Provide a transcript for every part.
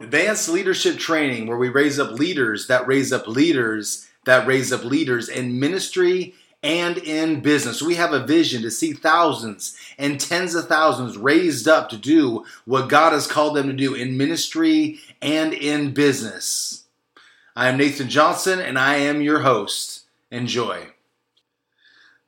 Advanced leadership training, where we raise up leaders that raise up leaders that raise up leaders in ministry and in business. We have a vision to see thousands and tens of thousands raised up to do what God has called them to do in ministry and in business. I am Nathan Johnson and I am your host. Enjoy.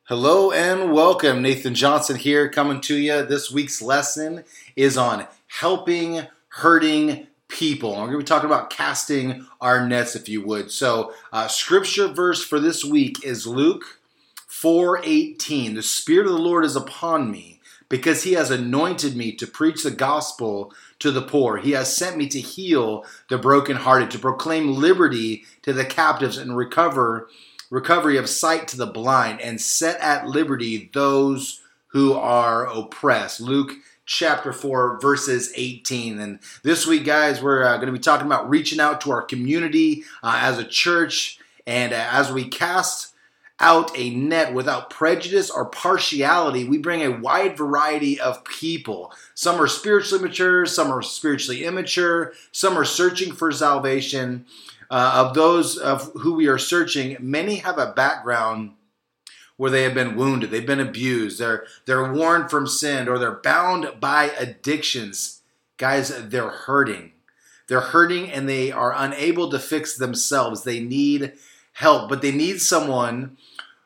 Hello and welcome. Nathan Johnson here coming to you. This week's lesson is on helping hurting people. I'm going to be talking about casting our nets, if you would. So, uh, scripture verse for this week is Luke 4:18. The Spirit of the Lord is upon me because He has anointed me to preach the gospel to the poor. He has sent me to heal the brokenhearted, to proclaim liberty to the captives, and recover recovery of sight to the blind, and set at liberty those who are oppressed. Luke chapter 4, verses 18. And this week, guys, we're uh, going to be talking about reaching out to our community uh, as a church. And uh, as we cast out a net without prejudice or partiality, we bring a wide variety of people. Some are spiritually mature, some are spiritually immature, some are searching for salvation. Uh, of those of who we are searching, many have a background where they have been wounded, they've been abused, they're they're worn from sin, or they're bound by addictions. Guys, they're hurting. They're hurting and they are unable to fix themselves. They need help, but they need someone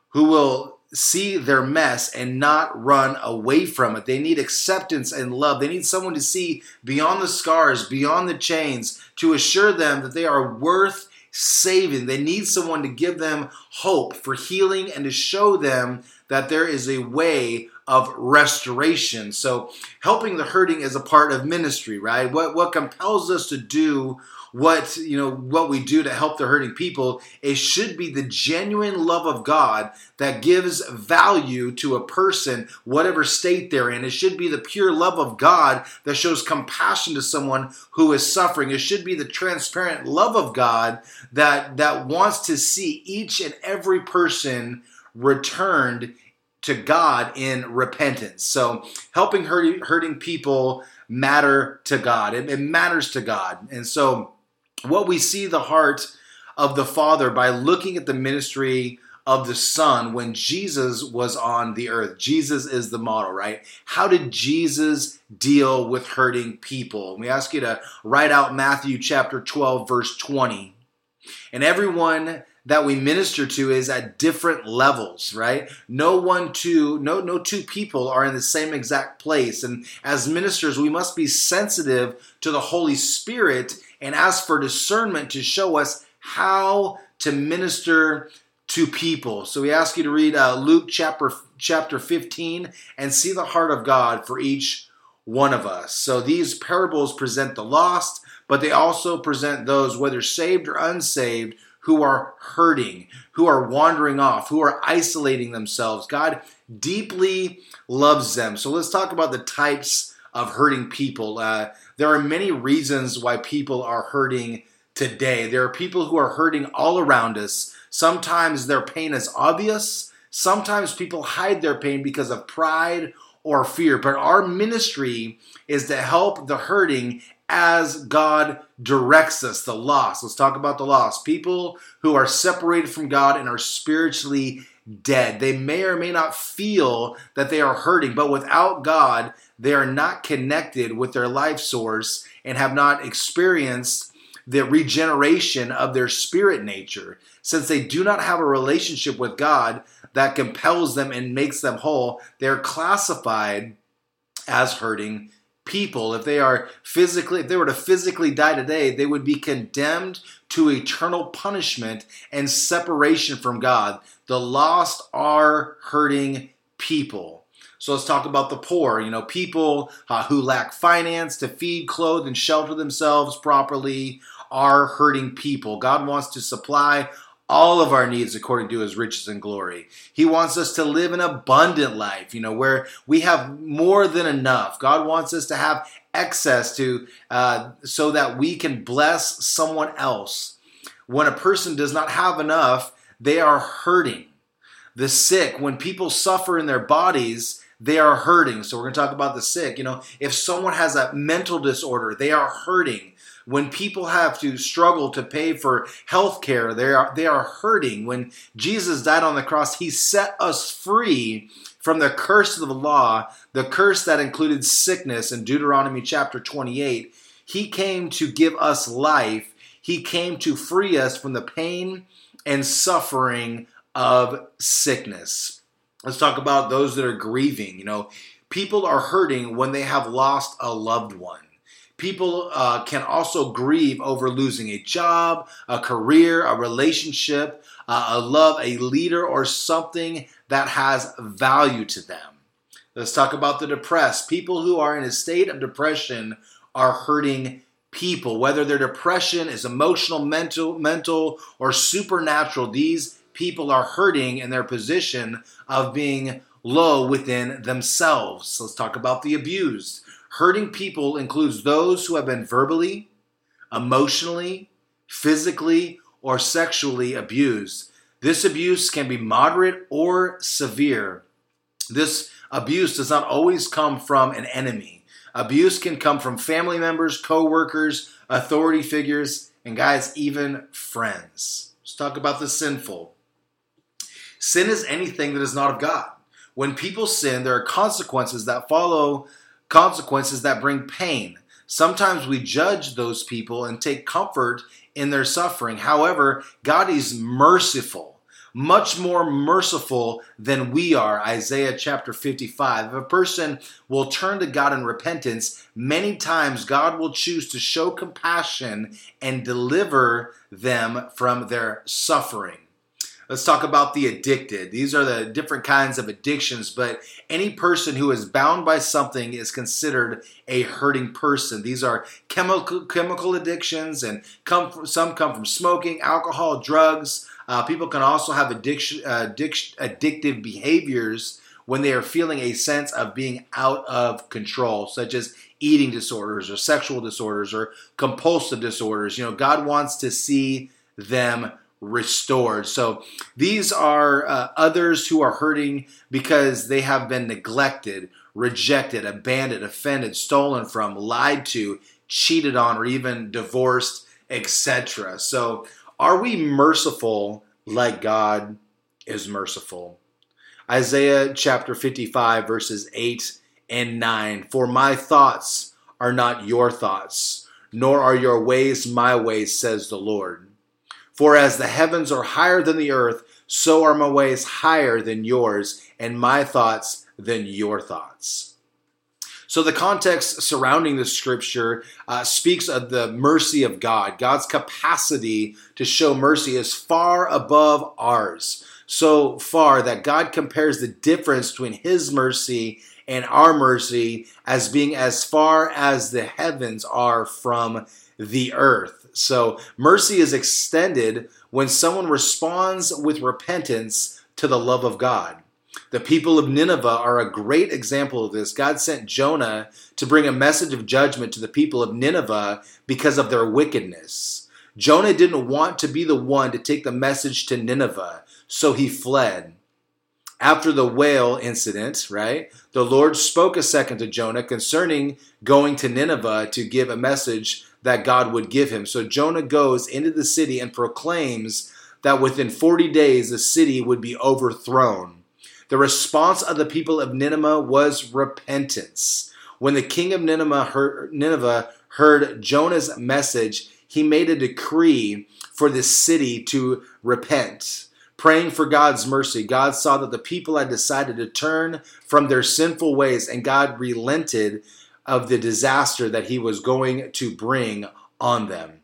who will see their mess and not run away from it. They need acceptance and love. They need someone to see beyond the scars, beyond the chains, to assure them that they are worth saving. They need someone to give them hope for healing and to show them that there is a way of restoration. So, helping the hurting is a part of ministry, right? What what compels us to do what you know what we do to help the hurting people it should be the genuine love of god that gives value to a person whatever state they're in. It should be the pure love of god that shows compassion to someone who is suffering. It should be the transparent love of god that that wants to see each and every person returned to god in repentance. So helping hurting, hurting people matter to god. It, it matters to god. And so what we see the heart of the Father by looking at the ministry of the Son when Jesus was on the earth. Jesus is the model, right? How did Jesus deal with hurting people? We ask you to write out Matthew chapter 12, verse 20. And everyone that we minister to is at different levels, right? No one two, no, no two people are in the same exact place. And as ministers, we must be sensitive to the Holy Spirit and ask for discernment to show us how to minister to people. So we ask you to read uh, Luke chapter chapter 15 and see the heart of God for each one of us. So these parables present the lost, but they also present those whether saved or unsaved who are hurting, who are wandering off, who are isolating themselves. God deeply loves them. So let's talk about the types of hurting people. Uh, there are many reasons why people are hurting today. There are people who are hurting all around us. Sometimes their pain is obvious. Sometimes people hide their pain because of pride or fear. But our ministry is to help the hurting as God directs us, the lost. Let's talk about the lost. People who are separated from God and are spiritually dead. They may or may not feel that they are hurting, but without God, they are not connected with their life source and have not experienced the regeneration of their spirit nature. Since they do not have a relationship with God that compels them and makes them whole, they're classified as hurting people. If they are physically, if they were to physically die today, they would be condemned to eternal punishment and separation from God. The lost are hurting people. So let's talk about the poor. You know, people uh, who lack finance to feed, clothe, and shelter themselves properly are hurting people. God wants to supply all of our needs according to his riches and glory. He wants us to live an abundant life, you know, where we have more than enough. God wants us to have excess to uh, so that we can bless someone else. When a person does not have enough, they are hurting. The sick, when people suffer in their bodies, they are hurting. So we're going to talk about the sick. You know, if someone has a mental disorder, they are hurting. When people have to struggle to pay for health care, they are, they are hurting. When Jesus died on the cross, he set us free from the curse of the law, the curse that included sickness in Deuteronomy chapter 28. He came to give us life. He came to free us from the pain and suffering of sickness. Let's talk about those that are grieving. You know, people are hurting when they have lost a loved one. People uh, can also grieve over losing a job, a career, a relationship, uh, a love, a leader, or something that has value to them. Let's talk about the depressed. People who are in a state of depression are hurting people. Whether their depression is emotional, mental, mental, or supernatural, these people are hurting in their position of being low within themselves. Let's talk about the abused. Hurting people includes those who have been verbally, emotionally, physically, or sexually abused. This abuse can be moderate or severe. This abuse does not always come from an enemy. Abuse can come from family members, co-workers, authority figures, and guys, even friends. Let's talk about the sinful. Sin is anything that is not of God. When people sin, there are consequences that follow, consequences that bring pain. Sometimes we judge those people and take comfort in their suffering. However, God is merciful, much more merciful than we are. Isaiah chapter 55. If a person will turn to God in repentance, many times God will choose to show compassion and deliver them from their suffering. Let's talk about the addicted. These are the different kinds of addictions, but any person who is bound by something is considered a hurting person. These are chemical chemical addictions, and come from, some come from smoking, alcohol, drugs. Uh, people can also have addiction, uh, addiction, addictive behaviors when they are feeling a sense of being out of control, such as eating disorders or sexual disorders or compulsive disorders. You know, God wants to see them restored. So these are uh, others who are hurting because they have been neglected, rejected, abandoned, offended, stolen from, lied to, cheated on, or even divorced, etc. So are we merciful like God is merciful? Isaiah chapter 55, verses 8 and 9. For my thoughts are not your thoughts, nor are your ways my ways, says the Lord. For as the heavens are higher than the earth, so are my ways higher than yours, and my thoughts than your thoughts. So, the context surrounding the scripture uh, speaks of the mercy of God. God's capacity to show mercy is far above ours. So far that God compares the difference between His mercy and our mercy as being as far as the heavens are from the earth. So mercy is extended when someone responds with repentance to the love of God. The people of Nineveh are a great example of this. God sent Jonah to bring a message of judgment to the people of Nineveh because of their wickedness. Jonah didn't want to be the one to take the message to Nineveh, so he fled. After the whale incident, right, the Lord spoke a second to Jonah concerning going to Nineveh to give a message that God would give him. So Jonah goes into the city and proclaims that within 40 days the city would be overthrown. The response of the people of Nineveh was repentance. When the king of Nineveh heard, Nineveh heard Jonah's message, he made a decree for the city to repent. Praying for God's mercy, God saw that the people had decided to turn from their sinful ways, and God relented of the disaster that he was going to bring on them.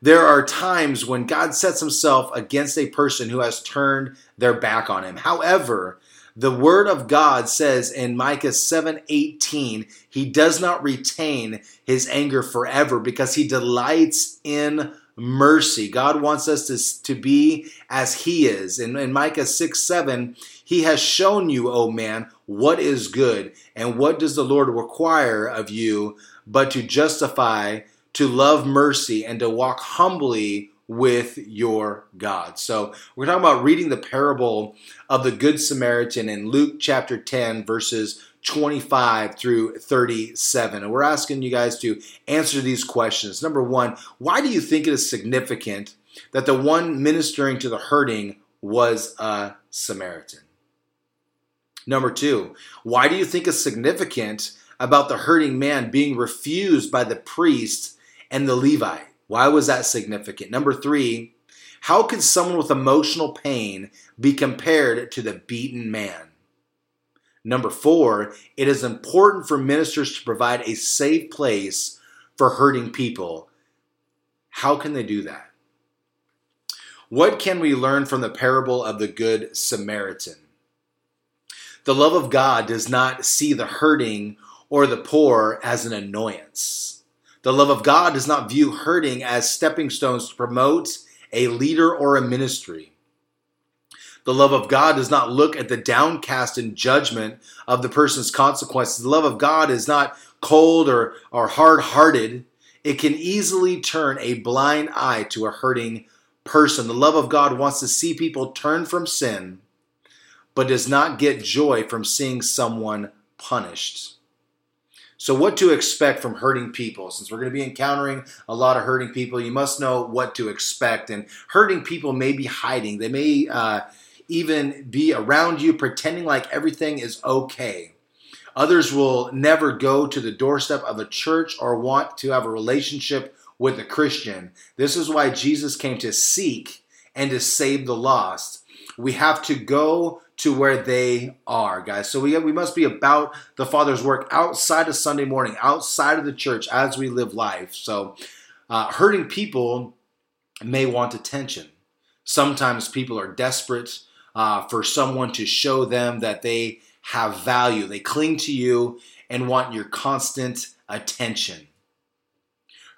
There are times when God sets himself against a person who has turned their back on him. However, the word of God says in Micah 7:18, he does not retain his anger forever because he delights in mercy. God wants us to, to be as he is. In, in Micah 6 7, he has shown you, O man, what is good, and what does the Lord require of you but to justify, to love mercy, and to walk humbly with your God. So we're talking about reading the parable of the Good Samaritan in Luke chapter 10, verses 25 through 37. And we're asking you guys to answer these questions. Number one, why do you think it is significant that the one ministering to the hurting was a Samaritan? Number two, why do you think it's significant about the hurting man being refused by the priest and the Levite? Why was that significant? Number three, how could someone with emotional pain be compared to the beaten man? Number four, it is important for ministers to provide a safe place for hurting people. How can they do that? What can we learn from the parable of the Good Samaritan? The love of God does not see the hurting or the poor as an annoyance. The love of God does not view hurting as stepping stones to promote a leader or a ministry. The love of God does not look at the downcast and judgment of the person's consequences. The love of God is not cold or, or hard hearted. It can easily turn a blind eye to a hurting person. The love of God wants to see people turn from sin but does not get joy from seeing someone punished. So, what to expect from hurting people? Since we're going to be encountering a lot of hurting people, you must know what to expect. And hurting people may be hiding, they may uh, even be around you pretending like everything is okay. Others will never go to the doorstep of a church or want to have a relationship with a Christian. This is why Jesus came to seek and to save the lost. We have to go to where they are, guys. So we we must be about the Father's work outside of Sunday morning, outside of the church as we live life. So uh, hurting people may want attention. Sometimes people are desperate uh, for someone to show them that they have value. They cling to you and want your constant attention.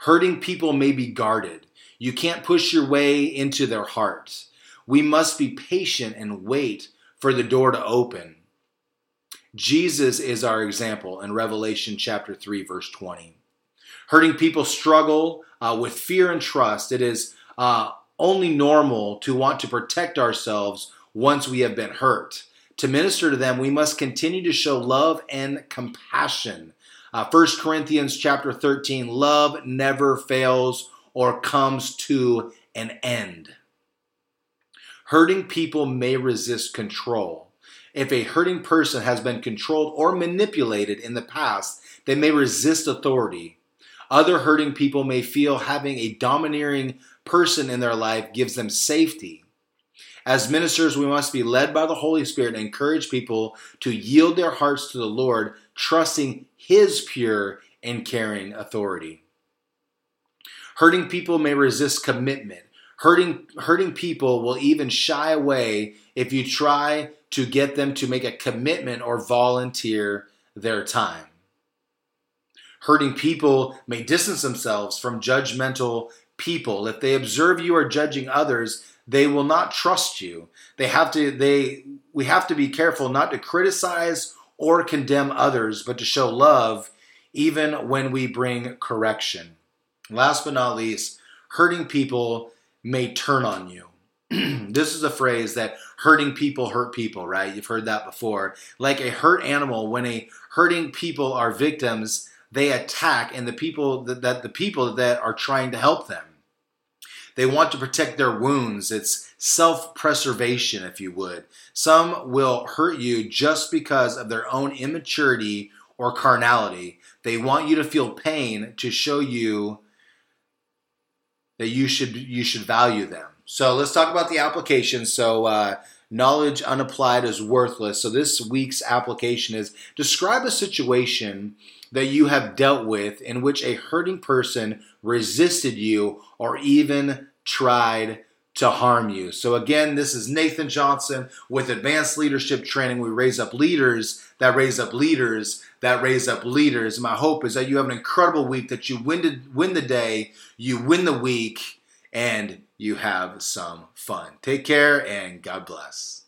Hurting people may be guarded. You can't push your way into their hearts. We must be patient and wait for the door to open. Jesus is our example in Revelation chapter 3, verse 20. Hurting people struggle uh, with fear and trust. It is uh, only normal to want to protect ourselves once we have been hurt. To minister to them, we must continue to show love and compassion. Uh, 1 Corinthians chapter 13, love never fails or comes to an end. Hurting people may resist control. If a hurting person has been controlled or manipulated in the past, they may resist authority. Other hurting people may feel having a domineering person in their life gives them safety. As ministers, we must be led by the Holy Spirit and encourage people to yield their hearts to the Lord, trusting His pure and caring authority. Hurting people may resist commitment. Hurting, hurting people will even shy away if you try to get them to make a commitment or volunteer their time. Hurting people may distance themselves from judgmental people. If they observe you are judging others, they will not trust you. They have to they we have to be careful not to criticize or condemn others, but to show love even when we bring correction. Last but not least, hurting people may turn on you. this is a phrase that hurting people hurt people, right? You've heard that before. Like a hurt animal, when a hurting people are victims, they attack and the people that, that the people that are trying to help them. They want to protect their wounds. It's self-preservation, if you would. Some will hurt you just because of their own immaturity or carnality. They want you to feel pain to show you that you should you should value them. So let's talk about the application. So uh, knowledge unapplied is worthless. So this week's application is describe a situation that you have dealt with in which a hurting person resisted you or even tried to harm you. So, again, this is Nathan Johnson with Advanced Leadership Training. We raise up leaders that raise up leaders that raise up leaders. My hope is that you have an incredible week, that you win, win the day, you win the week, and you have some fun. Take care and God bless.